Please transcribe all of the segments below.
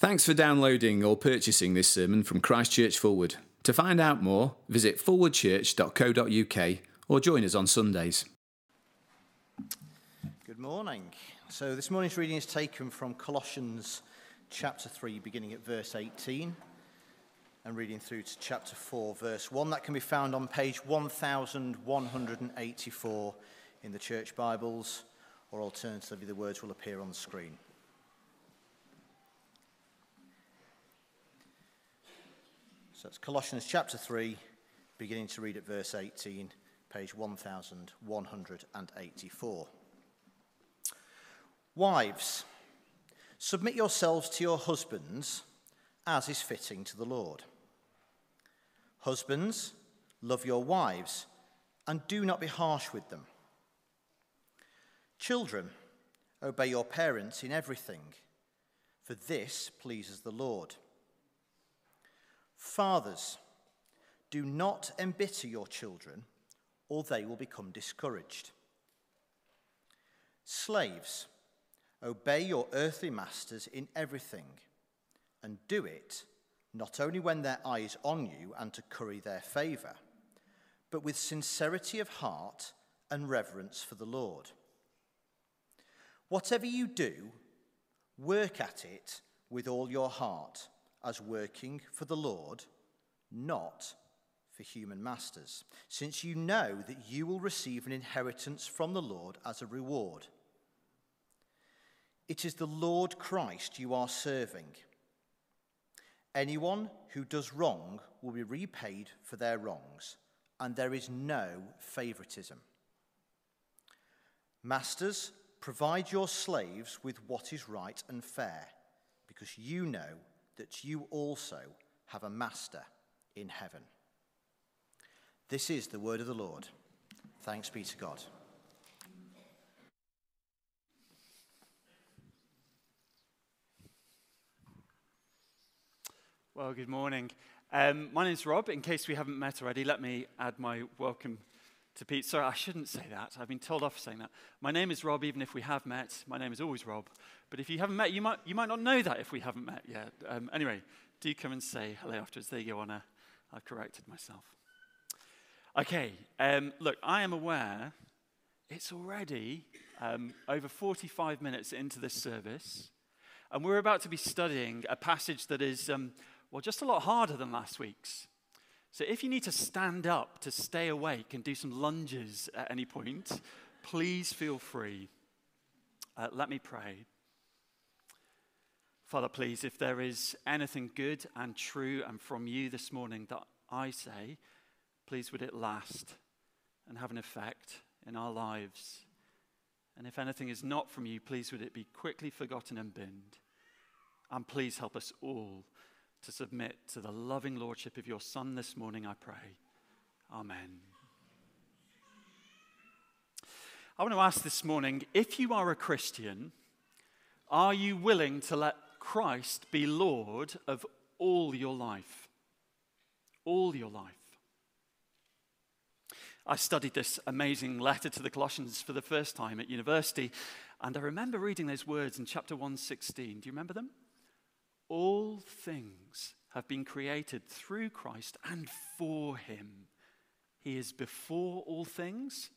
Thanks for downloading or purchasing this sermon from Christchurch Forward. To find out more, visit forwardchurch.co.uk or join us on Sundays. Good morning. So, this morning's reading is taken from Colossians chapter 3, beginning at verse 18, and reading through to chapter 4, verse 1. That can be found on page 1184 in the church Bibles, or alternatively, the words will appear on the screen. So it's Colossians chapter 3, beginning to read at verse 18, page 1184. Wives, submit yourselves to your husbands as is fitting to the Lord. Husbands, love your wives and do not be harsh with them. Children, obey your parents in everything, for this pleases the Lord. Fathers, do not embitter your children, or they will become discouraged. Slaves, obey your earthly masters in everything, and do it not only when their eye is on you and to curry their favour, but with sincerity of heart and reverence for the Lord. Whatever you do, work at it with all your heart as working for the Lord, not for human masters, since you know that you will receive an inheritance from the Lord as a reward. It is the Lord Christ you are serving. Anyone who does wrong will be repaid for their wrongs, and there is no favoritism. Masters, provide your slaves with what is right and fair, because you know that you also have a master in heaven. This is the word of the Lord. Thanks be to God. Well, good morning. Um, my name's Rob. In case we haven't met already, let me add my welcome to Pete. Sorry, I shouldn't say that. I've been told off for saying that. My name is Rob, even if we have met. My name is always Rob. But if you haven't met, you might, you might not know that if we haven't met yet. Um, anyway, do come and say hello afterwards. There you go, Anna. I've corrected myself. Okay, um, look, I am aware it's already um, over 45 minutes into this service, and we're about to be studying a passage that is, um, well, just a lot harder than last week's. So if you need to stand up to stay awake and do some lunges at any point, please feel free. Uh, let me pray. Father, please, if there is anything good and true and from you this morning that I say, please would it last and have an effect in our lives. And if anything is not from you, please would it be quickly forgotten and binned. And please help us all to submit to the loving lordship of your Son this morning, I pray. Amen. I want to ask this morning if you are a Christian, are you willing to let Christ be Lord of all your life. All your life. I studied this amazing letter to the Colossians for the first time at university, and I remember reading those words in chapter 116. Do you remember them? All things have been created through Christ and for him. He is before all things,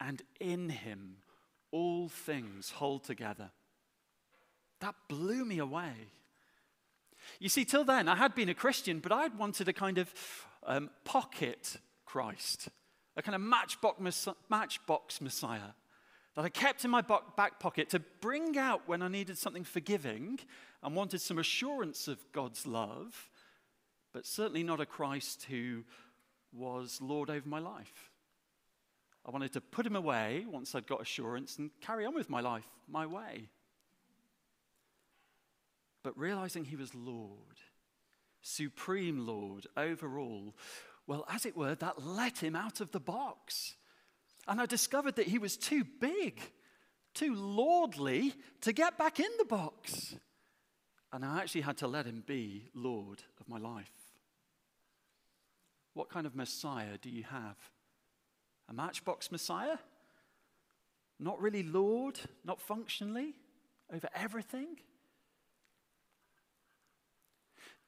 and in him all things hold together. That blew me away. You see, till then, I had been a Christian, but I'd wanted a kind of um, pocket Christ, a kind of matchbox, matchbox Messiah that I kept in my back pocket to bring out when I needed something forgiving and wanted some assurance of God's love, but certainly not a Christ who was Lord over my life. I wanted to put him away once I'd got assurance and carry on with my life my way but realizing he was Lord, supreme Lord over all, well, as it were, that let him out of the box. And I discovered that he was too big, too lordly to get back in the box. And I actually had to let him be Lord of my life. What kind of Messiah do you have? A matchbox Messiah? Not really Lord, not functionally, over everything?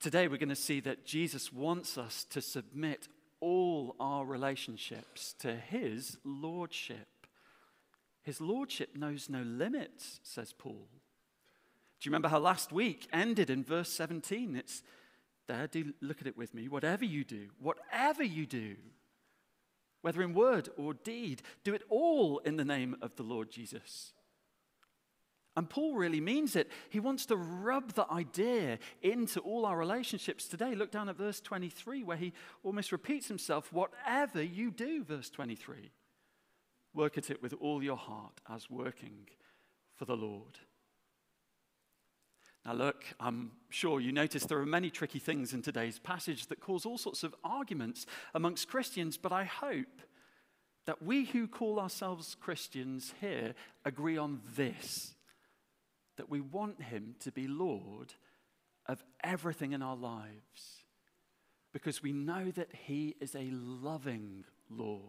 Today, we're going to see that Jesus wants us to submit all our relationships to his lordship. His lordship knows no limits, says Paul. Do you remember how last week ended in verse 17? It's there, do look at it with me. Whatever you do, whatever you do, whether in word or deed, do it all in the name of the Lord Jesus. And Paul really means it. He wants to rub the idea into all our relationships today. Look down at verse 23, where he almost repeats himself whatever you do, verse 23. Work at it with all your heart as working for the Lord. Now, look, I'm sure you notice there are many tricky things in today's passage that cause all sorts of arguments amongst Christians, but I hope that we who call ourselves Christians here agree on this that we want Him to be Lord of everything in our lives because we know that He is a loving Lord.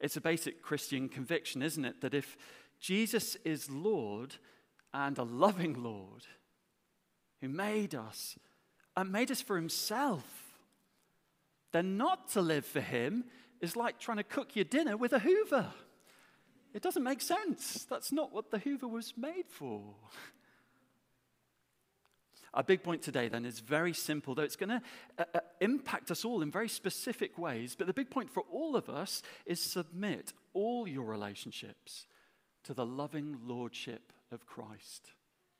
It's a basic Christian conviction, isn't it? That if Jesus is Lord and a loving Lord who made us and made us for Himself, then not to live for Him is like trying to cook your dinner with a hoover. It doesn't make sense. That's not what the Hoover was made for. Our big point today, then, is very simple, though it's going to uh, uh, impact us all in very specific ways. But the big point for all of us is submit all your relationships to the loving lordship of Christ.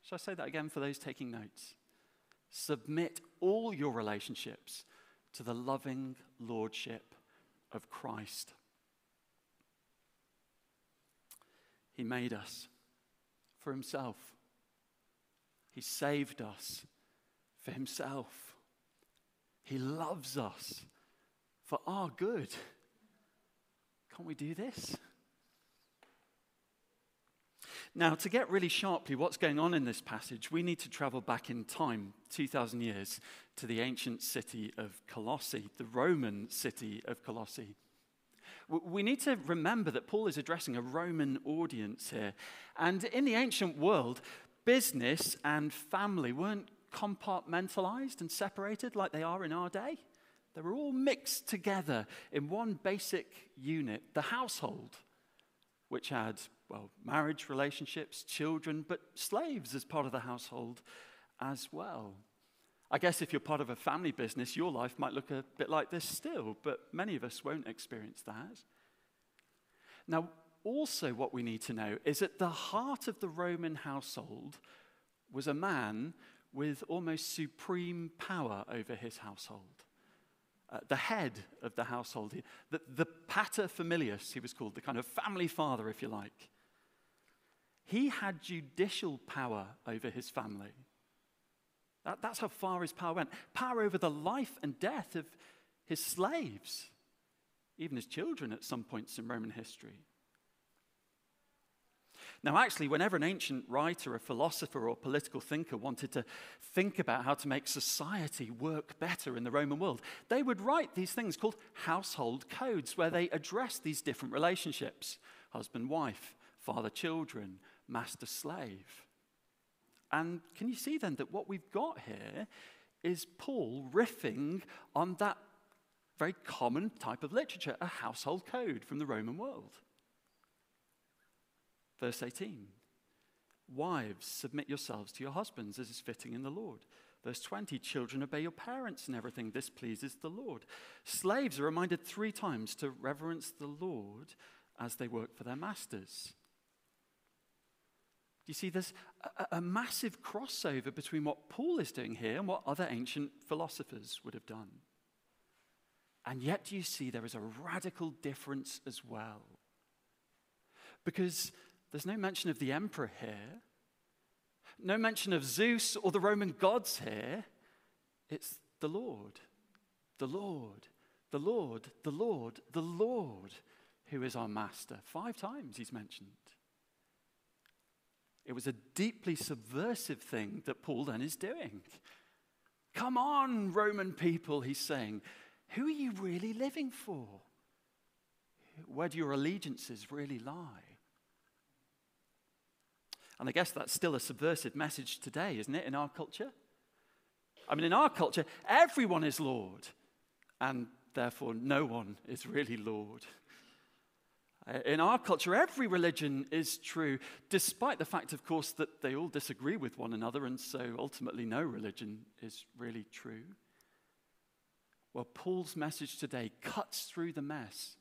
Shall I say that again for those taking notes? Submit all your relationships to the loving lordship of Christ. He made us for Himself. He saved us for Himself. He loves us for our good. Can't we do this? Now, to get really sharply what's going on in this passage, we need to travel back in time, 2,000 years, to the ancient city of Colossae, the Roman city of Colossae. We need to remember that Paul is addressing a Roman audience here. And in the ancient world, business and family weren't compartmentalized and separated like they are in our day. They were all mixed together in one basic unit, the household, which had, well, marriage relationships, children, but slaves as part of the household as well. I guess if you're part of a family business, your life might look a bit like this still, but many of us won't experience that. Now, also, what we need to know is that the heart of the Roman household was a man with almost supreme power over his household. Uh, the head of the household, the, the pater familias, he was called, the kind of family father, if you like. He had judicial power over his family. That, that's how far his power went. Power over the life and death of his slaves, even his children at some points in Roman history. Now, actually, whenever an ancient writer, a philosopher, or political thinker wanted to think about how to make society work better in the Roman world, they would write these things called household codes where they address these different relationships husband wife, father children, master slave. And can you see then that what we've got here is Paul riffing on that very common type of literature, a household code from the Roman world? Verse 18 Wives, submit yourselves to your husbands as is fitting in the Lord. Verse 20 Children, obey your parents in everything. This pleases the Lord. Slaves are reminded three times to reverence the Lord as they work for their masters you see there's a, a, massive crossover between what Paul is doing here and what other ancient philosophers would have done? And yet, do you see there is a radical difference as well? Because there's no mention of the emperor here, no mention of Zeus or the Roman gods here. It's the Lord, the Lord, the Lord, the Lord, the Lord who is our master. Five times he's mentioned. It was a deeply subversive thing that Paul then is doing. Come on, Roman people, he's saying. Who are you really living for? Where do your allegiances really lie? And I guess that's still a subversive message today, isn't it, in our culture? I mean, in our culture, everyone is Lord, and therefore no one is really Lord. Uh, in our culture, every religion is true, despite the fact, of course, that they all disagree with one another, and so ultimately no religion is really true. Well, Paul's message today cuts through the mess.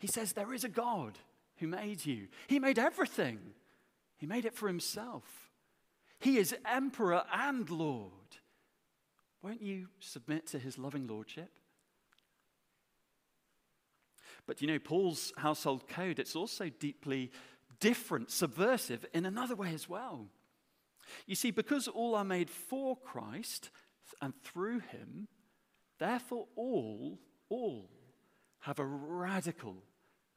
He says, There is a God who made you, He made everything, He made it for Himself. He is emperor and Lord. Won't you submit to his loving lordship? But you know, Paul's household code, it's also deeply different, subversive in another way as well. You see, because all are made for Christ and through him, therefore all, all have a radical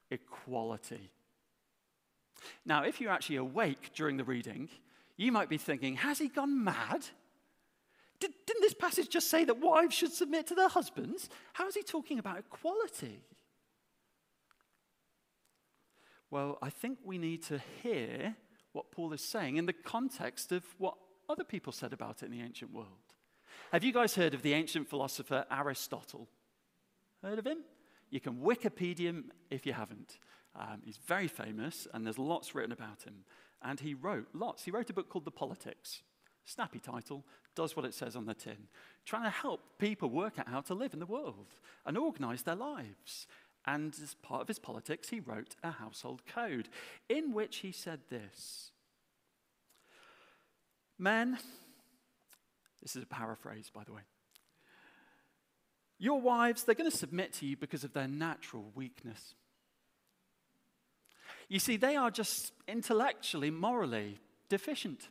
equality. Now, if you're actually awake during the reading, you might be thinking, has he gone mad? Did, not this passage just say that wives should submit to their husbands? How is he talking about equality? Well, I think we need to hear what Paul is saying in the context of what other people said about it in the ancient world. Have you guys heard of the ancient philosopher Aristotle? Heard of him? You can Wikipedia him if you haven't. Um, he's very famous, and there's lots written about him. And he wrote lots. He wrote a book called The Politics. Snappy title, does what it says on the tin. Trying to help people work out how to live in the world and organize their lives. And as part of his politics, he wrote a household code in which he said this Men, this is a paraphrase, by the way. Your wives, they're going to submit to you because of their natural weakness. You see, they are just intellectually, morally deficient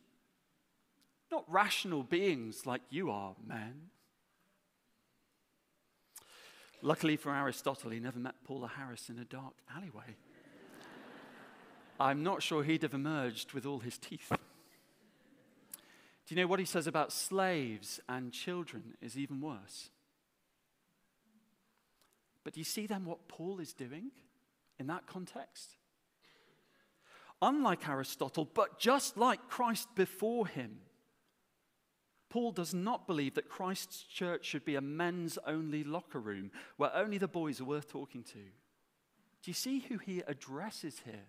not rational beings like you are, man. Luckily for Aristotle, he never met Paula Harris in a dark alleyway. I'm not sure he'd have emerged with all his teeth. Do you know what he says about slaves and children is even worse? But do you see then what Paul is doing in that context? Unlike Aristotle, but just like Christ before him, Paul does not believe that Christ's church should be a men's only locker room where only the boys are worth talking to. Do you see who he addresses here?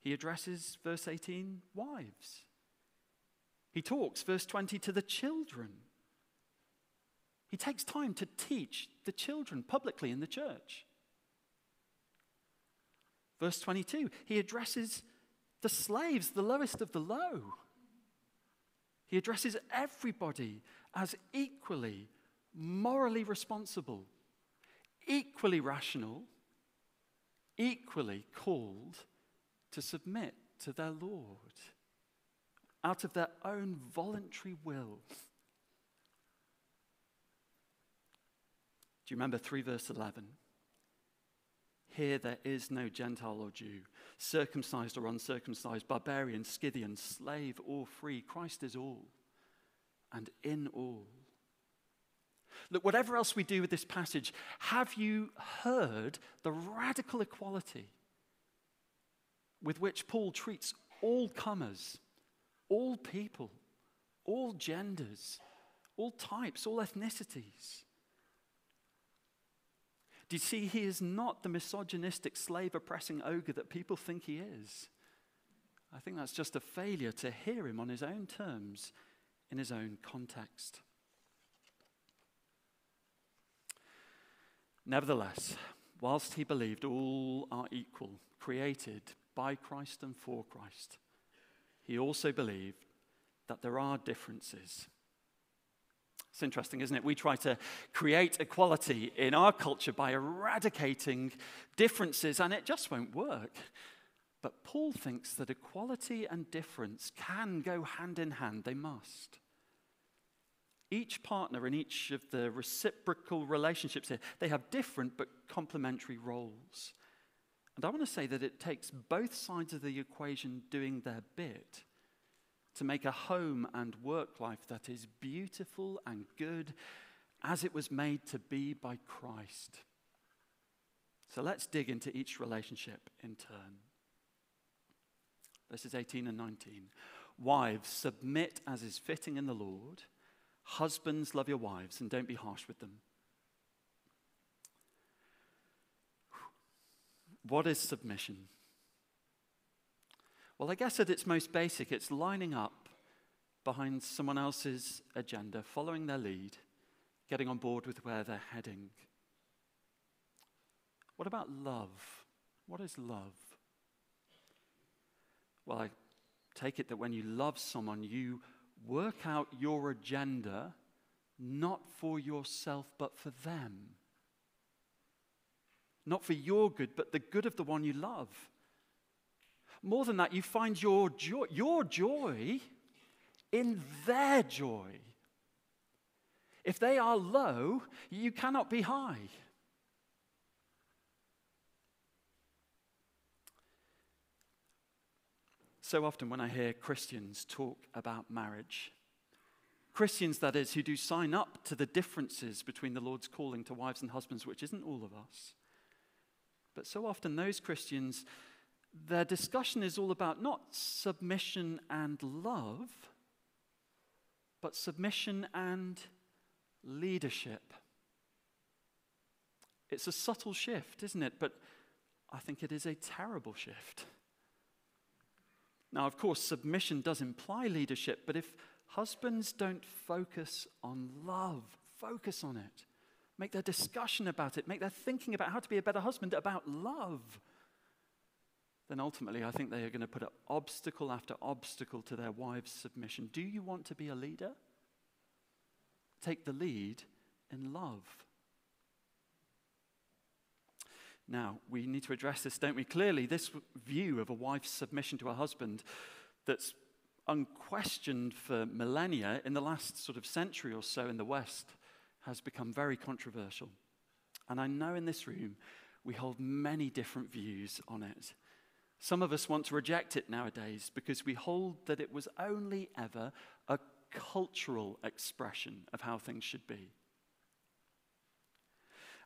He addresses, verse 18, wives. He talks, verse 20, to the children. He takes time to teach the children publicly in the church. Verse 22, he addresses the slaves, the lowest of the low. He addresses everybody as equally morally responsible, equally rational, equally called to submit to their Lord out of their own voluntary will. Do you remember 3 verse 11? Here there is no Gentile or Jew, circumcised or uncircumcised, barbarian, Scythian, slave or free. Christ is all and in all. Look, whatever else we do with this passage, have you heard the radical equality with which Paul treats all comers, all people, all genders, all types, all ethnicities? Do you see, he is not the misogynistic, slave oppressing ogre that people think he is. I think that's just a failure to hear him on his own terms, in his own context. Nevertheless, whilst he believed all are equal, created by Christ and for Christ, he also believed that there are differences it's interesting, isn't it? We try to create equality in our culture by eradicating differences, and it just won't work. But Paul thinks that equality and difference can go hand in hand, they must. Each partner in each of the reciprocal relationships here, they have different but complementary roles. And I want to say that it takes both sides of the equation doing their bit to make a home and work life that is beautiful and good as it was made to be by Christ. So let's dig into each relationship in turn. verses 18 and 19. Wives, submit as is fitting in the Lord. Husbands, love your wives and don't be harsh with them. What is submission? Well, I guess at its most basic, it's lining up behind someone else's agenda, following their lead, getting on board with where they're heading. What about love? What is love? Well, I take it that when you love someone, you work out your agenda not for yourself, but for them. Not for your good, but the good of the one you love. More than that, you find your joy, your joy in their joy. If they are low, you cannot be high. So often, when I hear Christians talk about marriage, Christians, that is, who do sign up to the differences between the Lord's calling to wives and husbands, which isn't all of us, but so often those Christians, their discussion is all about not submission and love, but submission and leadership. It's a subtle shift, isn't it? But I think it is a terrible shift. Now, of course, submission does imply leadership, but if husbands don't focus on love, focus on it, make their discussion about it, make their thinking about how to be a better husband about love, then ultimately I think they are going to put up obstacle after obstacle to their wives' submission. Do you want to be a leader? Take the lead in love. Now, we need to address this, don't we? Clearly, this view of a wife's submission to her husband that's unquestioned for millennia in the last sort of century or so in the West has become very controversial. And I know in this room we hold many different views on it. Some of us want to reject it nowadays because we hold that it was only ever a cultural expression of how things should be.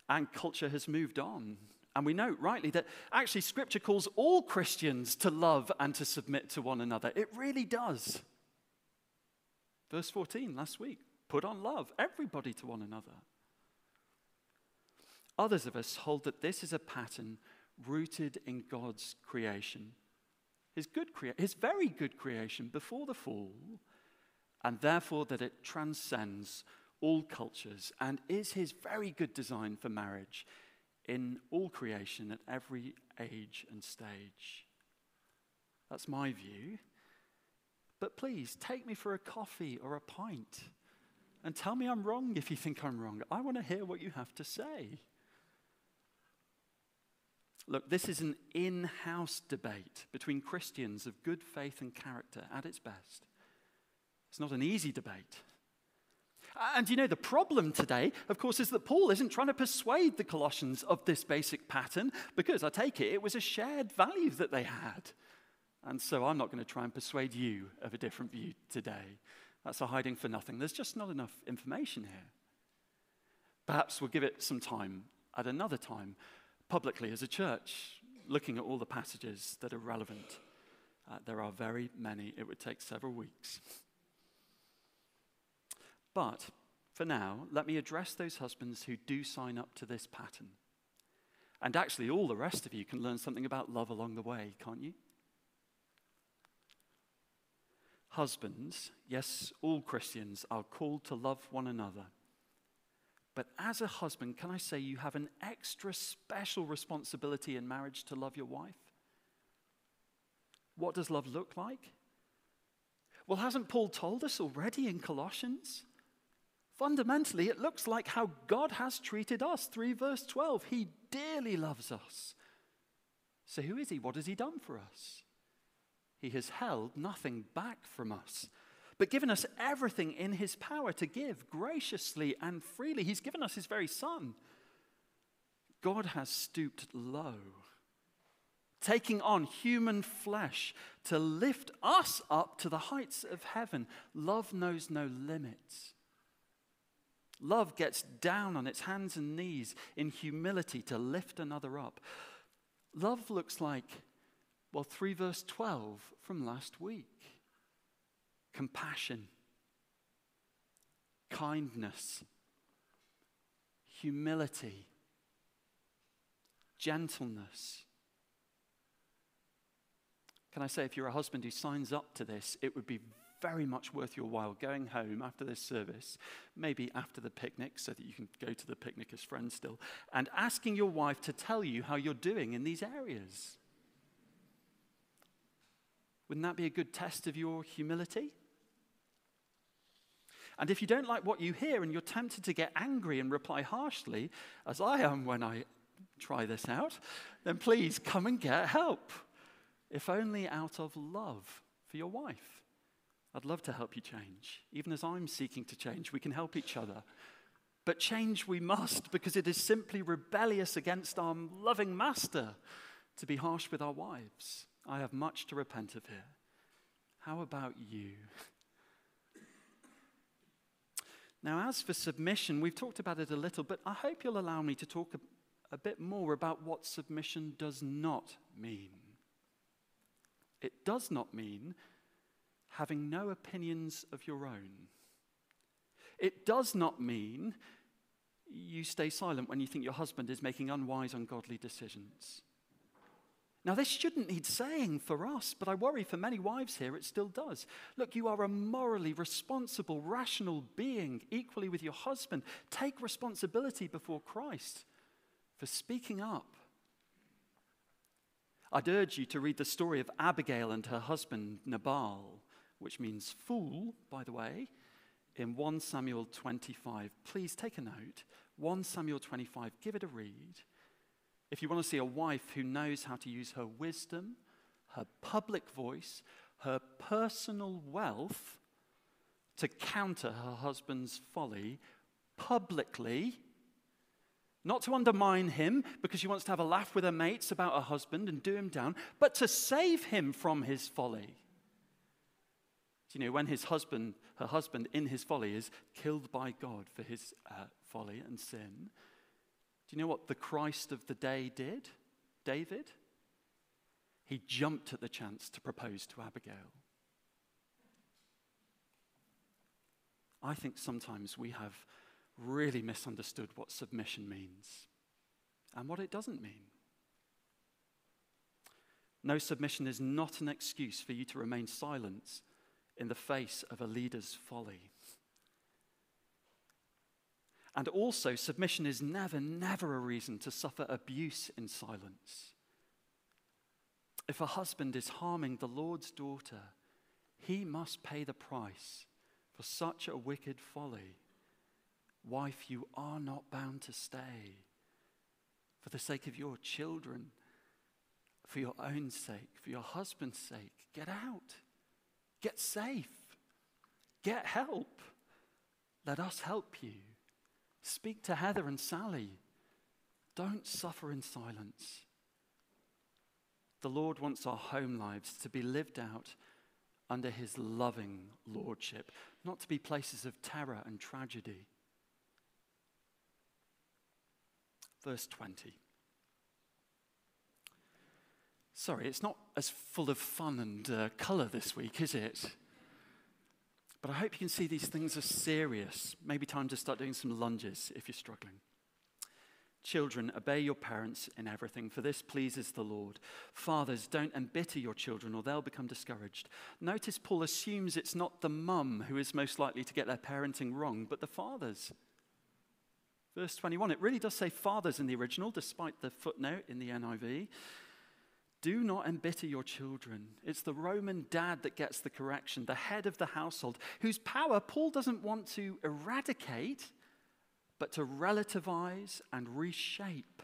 And culture has moved on. And we know rightly that actually Scripture calls all Christians to love and to submit to one another. It really does. Verse 14 last week put on love, everybody to one another. Others of us hold that this is a pattern rooted in God's creation, his, good crea- his very good creation before the fall, and therefore that it transcends all cultures and is his very good design for marriage in all creation at every age and stage. That's my view. But please take me for a coffee or a pint and tell me I'm wrong if you think I'm wrong. I want to hear what you have to say. Look, this is an in house debate between Christians of good faith and character at its best. It's not an easy debate. And you know, the problem today, of course, is that Paul isn't trying to persuade the Colossians of this basic pattern because I take it it was a shared value that they had. And so I'm not going to try and persuade you of a different view today. That's a hiding for nothing. There's just not enough information here. Perhaps we'll give it some time at another time, publicly as a church, looking at all the passages that are relevant. Uh, there are very many. It would take several weeks. But for now, let me address those husbands who do sign up to this pattern. And actually, all the rest of you can learn something about love along the way, can't you? Husbands, yes, all Christians are called to love one another. But as a husband, can I say you have an extra special responsibility in marriage to love your wife? What does love look like? Well, hasn't Paul told us already in Colossians? Fundamentally, it looks like how God has treated us. 3 verse 12. He dearly loves us. So, who is He? What has He done for us? He has held nothing back from us, but given us everything in His power to give graciously and freely. He's given us His very Son. God has stooped low, taking on human flesh to lift us up to the heights of heaven. Love knows no limits. Love gets down on its hands and knees in humility to lift another up. Love looks like Well, 3 verse 12 from last week compassion, kindness, humility, gentleness. Can I say, if you're a husband who signs up to this, it would be very much worth your while going home after this service, maybe after the picnic, so that you can go to the picnic as friends still, and asking your wife to tell you how you're doing in these areas. Wouldn't that be a good test of your humility? And if you don't like what you hear and you're tempted to get angry and reply harshly, as I am when I try this out, then please come and get help, if only out of love for your wife. I'd love to help you change. Even as I'm seeking to change, we can help each other. But change we must because it is simply rebellious against our loving master to be harsh with our wives. I have much to repent of here. How about you? Now, as for submission, we've talked about it a little, but I hope you'll allow me to talk a, a bit more about what submission does not mean. It does not mean having no opinions of your own. It does not mean you stay silent when you think your husband is making unwise, ungodly decisions. Now, this shouldn't need saying for us, but I worry for many wives here it still does. Look, you are a morally responsible, rational being, equally with your husband. Take responsibility before Christ for speaking up. I'd urge you to read the story of Abigail and her husband, Nabal, which means fool, by the way, in 1 Samuel 25. Please take a note. 1 Samuel 25, give it a read. If you want to see a wife who knows how to use her wisdom, her public voice, her personal wealth to counter her husband's folly publicly, not to undermine him because she wants to have a laugh with her mates about her husband and do him down, but to save him from his folly. Do you know, when his husband, her husband in his folly is killed by God for his uh, folly and sin, do you know what the Christ of the day did? David? He jumped at the chance to propose to Abigail. I think sometimes we have really misunderstood what submission means and what it doesn't mean. No submission is not an excuse for you to remain silent in the face of a leader's folly. And also, submission is never, never a reason to suffer abuse in silence. If a husband is harming the Lord's daughter, he must pay the price for such a wicked folly. Wife, you are not bound to stay. For the sake of your children, for your own sake, for your husband's sake, get out. Get safe. Get help. Let us help you. Speak to Heather and Sally. Don't suffer in silence. The Lord wants our home lives to be lived out under his loving lordship, not to be places of terror and tragedy. Verse 20. Sorry, it's not as full of fun and uh, colour this week, is it? But I hope you can see these things are serious. Maybe time to start doing some lunges if you're struggling. Children, obey your parents in everything, for this pleases the Lord. Fathers, don't embitter your children, or they'll become discouraged. Notice Paul assumes it's not the mum who is most likely to get their parenting wrong, but the fathers. Verse 21, it really does say fathers in the original, despite the footnote in the NIV. Do not embitter your children. It's the Roman dad that gets the correction, the head of the household, whose power Paul doesn't want to eradicate, but to relativize and reshape.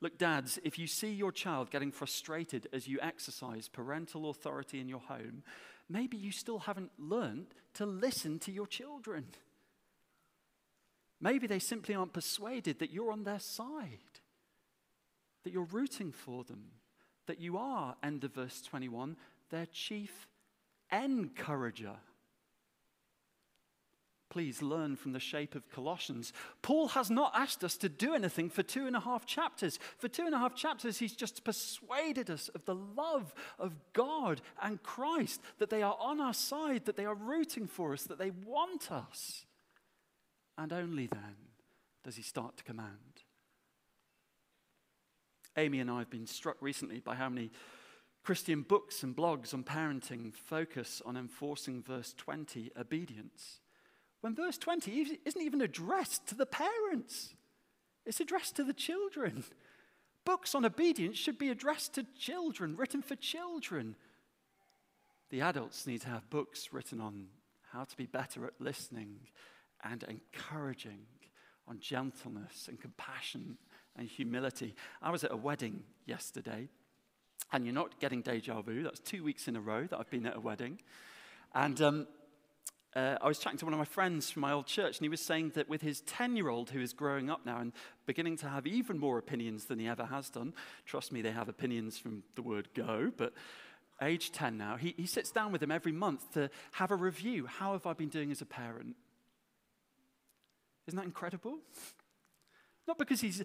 Look, dads, if you see your child getting frustrated as you exercise parental authority in your home, maybe you still haven't learned to listen to your children. Maybe they simply aren't persuaded that you're on their side that you're rooting for them, that you are, end of verse 21, their chief encourager. please learn from the shape of Colossians. Paul has not asked us to do anything for two and a half chapters. For two and a half chapters, he's just persuaded us of the love of God and Christ, that they are on our side, that they are rooting for us, that they want us. And only then does he start to command. Amy and I have been struck recently by how many Christian books and blogs on parenting focus on enforcing verse 20, obedience, when verse 20 isn't even addressed to the parents, it's addressed to the children. Books on obedience should be addressed to children, written for children. The adults need to have books written on how to be better at listening and encouraging, on gentleness and compassion and humility. I was at a wedding yesterday and you're not getting deja vu. That's two weeks in a row that I've been at a wedding. And um, uh, I was chatting to one of my friends from my old church, and he was saying that with his 10 year old who is growing up now and beginning to have even more opinions than he ever has done, trust me, they have opinions from the word go, but age 10 now, he, he sits down with him every month to have a review. How have I been doing as a parent? Isn't that incredible? Not because he's uh,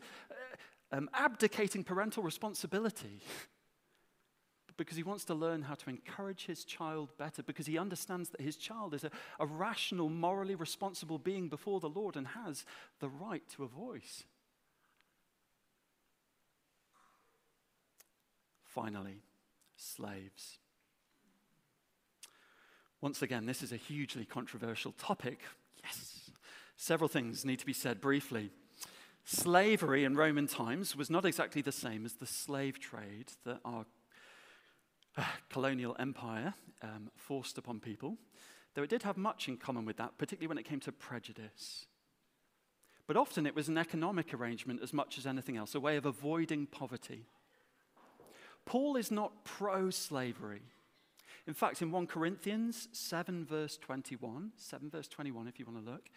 um, abdicating parental responsibility but because he wants to learn how to encourage his child better, because he understands that his child is a, a rational, morally responsible being before the Lord and has the right to a voice. Finally, slaves. Once again, this is a hugely controversial topic. Yes. Several things need to be said briefly. Slavery in Roman times was not exactly the same as the slave trade that our colonial empire um, forced upon people, though it did have much in common with that, particularly when it came to prejudice. But often it was an economic arrangement as much as anything else, a way of avoiding poverty. Paul is not pro slavery. In fact, in 1 Corinthians 7, verse 21, 7 verse 21, if you want to look,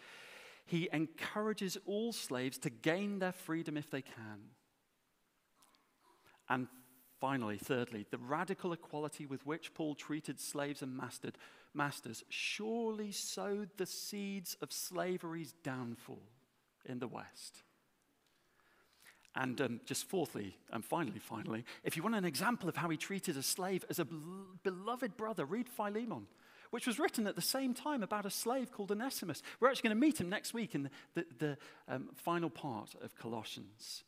he encourages all slaves to gain their freedom if they can. And Finally, thirdly, the radical equality with which Paul treated slaves and mastered, masters surely sowed the seeds of slavery's downfall in the West. And um, just fourthly, and finally, finally, if you want an example of how he treated a slave as a beloved brother, read Philemon, which was written at the same time about a slave called Onesimus. We're actually going to meet him next week in the, the, the um, final part of Colossians.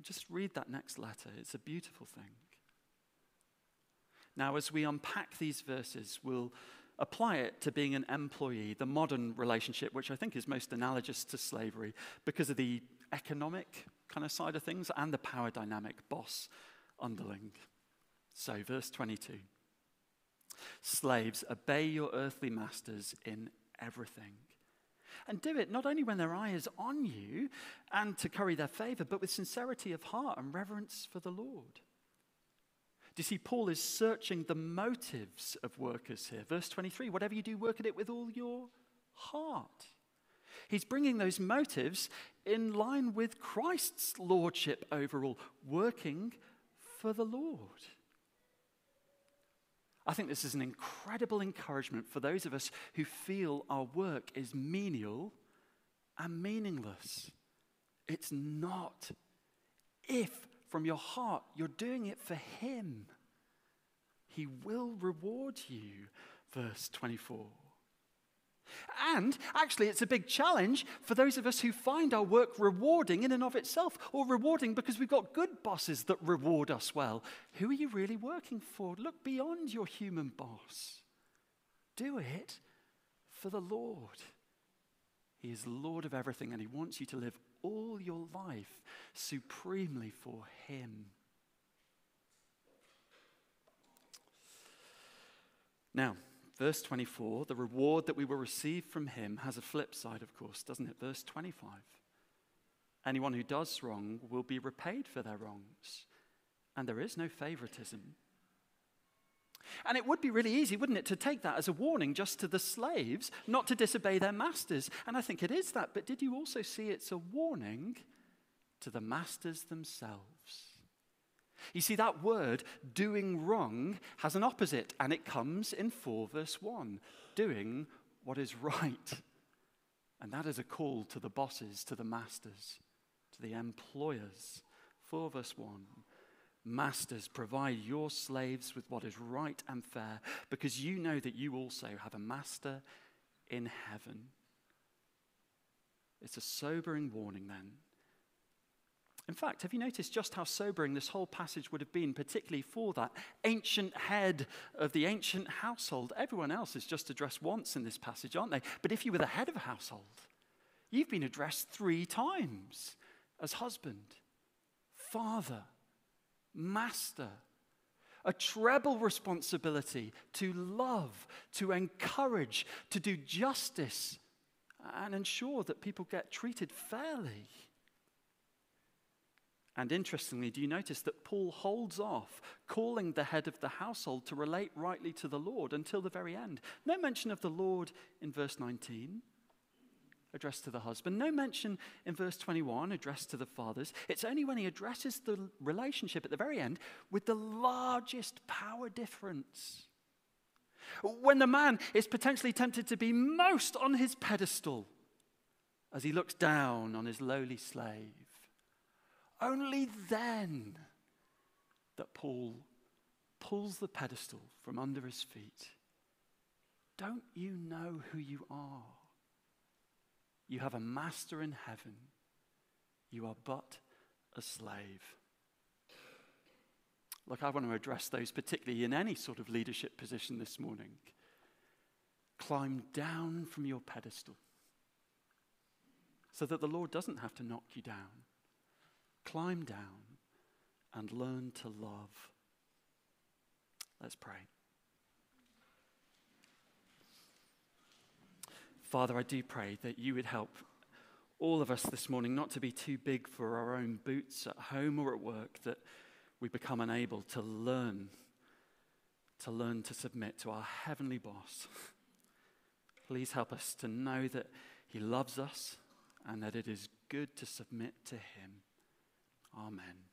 Just read that next letter. It's a beautiful thing. Now, as we unpack these verses, we'll apply it to being an employee, the modern relationship, which I think is most analogous to slavery because of the economic kind of side of things and the power dynamic, boss, underling. So, verse 22 Slaves, obey your earthly masters in everything and do it not only when their eye is on you and to curry their favor, but with sincerity of heart and reverence for the Lord. Do you see, Paul is searching the motives of workers here. Verse 23 whatever you do, work at it with all your heart. He's bringing those motives in line with Christ's lordship overall, working for the Lord. I think this is an incredible encouragement for those of us who feel our work is menial and meaningless. It's not. If from your heart you're doing it for Him, He will reward you. Verse 24. And actually, it's a big challenge for those of us who find our work rewarding in and of itself, or rewarding because we've got good bosses that reward us well. Who are you really working for? Look beyond your human boss. Do it for the Lord. He is Lord of everything, and He wants you to live all your life supremely for Him. Now, Verse 24, the reward that we will receive from him has a flip side, of course, doesn't it? Verse 25. Anyone who does wrong will be repaid for their wrongs, and there is no favoritism. And it would be really easy, wouldn't it, to take that as a warning just to the slaves not to disobey their masters. And I think it is that. But did you also see it's a warning to the masters themselves? You see, that word, doing wrong, has an opposite, and it comes in 4 verse 1 doing what is right. And that is a call to the bosses, to the masters, to the employers. 4 verse 1. Masters, provide your slaves with what is right and fair, because you know that you also have a master in heaven. It's a sobering warning then. In fact, have you noticed just how sobering this whole passage would have been, particularly for that ancient head of the ancient household? Everyone else is just addressed once in this passage, aren't they? But if you were the head of a household, you've been addressed three times as husband, father, master. A treble responsibility to love, to encourage, to do justice, and ensure that people get treated fairly. And interestingly, do you notice that Paul holds off calling the head of the household to relate rightly to the Lord until the very end? No mention of the Lord in verse 19, addressed to the husband. No mention in verse 21, addressed to the fathers. It's only when he addresses the relationship at the very end with the largest power difference. When the man is potentially tempted to be most on his pedestal as he looks down on his lowly slave only then that Paul pulls the pedestal from under his feet. Don't you know who you are? You have a master in heaven. You are but a slave. Look, I want to address those, particularly in any sort of leadership position this morning. Climb down from your pedestal so that the Lord doesn't have to knock you down climb down and learn to love. Let's pray. Father, I do pray that you would help all of us this morning not to be too big for our own boots at home or at work, that we become unable to learn, to learn to submit to our heavenly boss. Please help us to know that he loves us and that it is good to submit to him. Amen.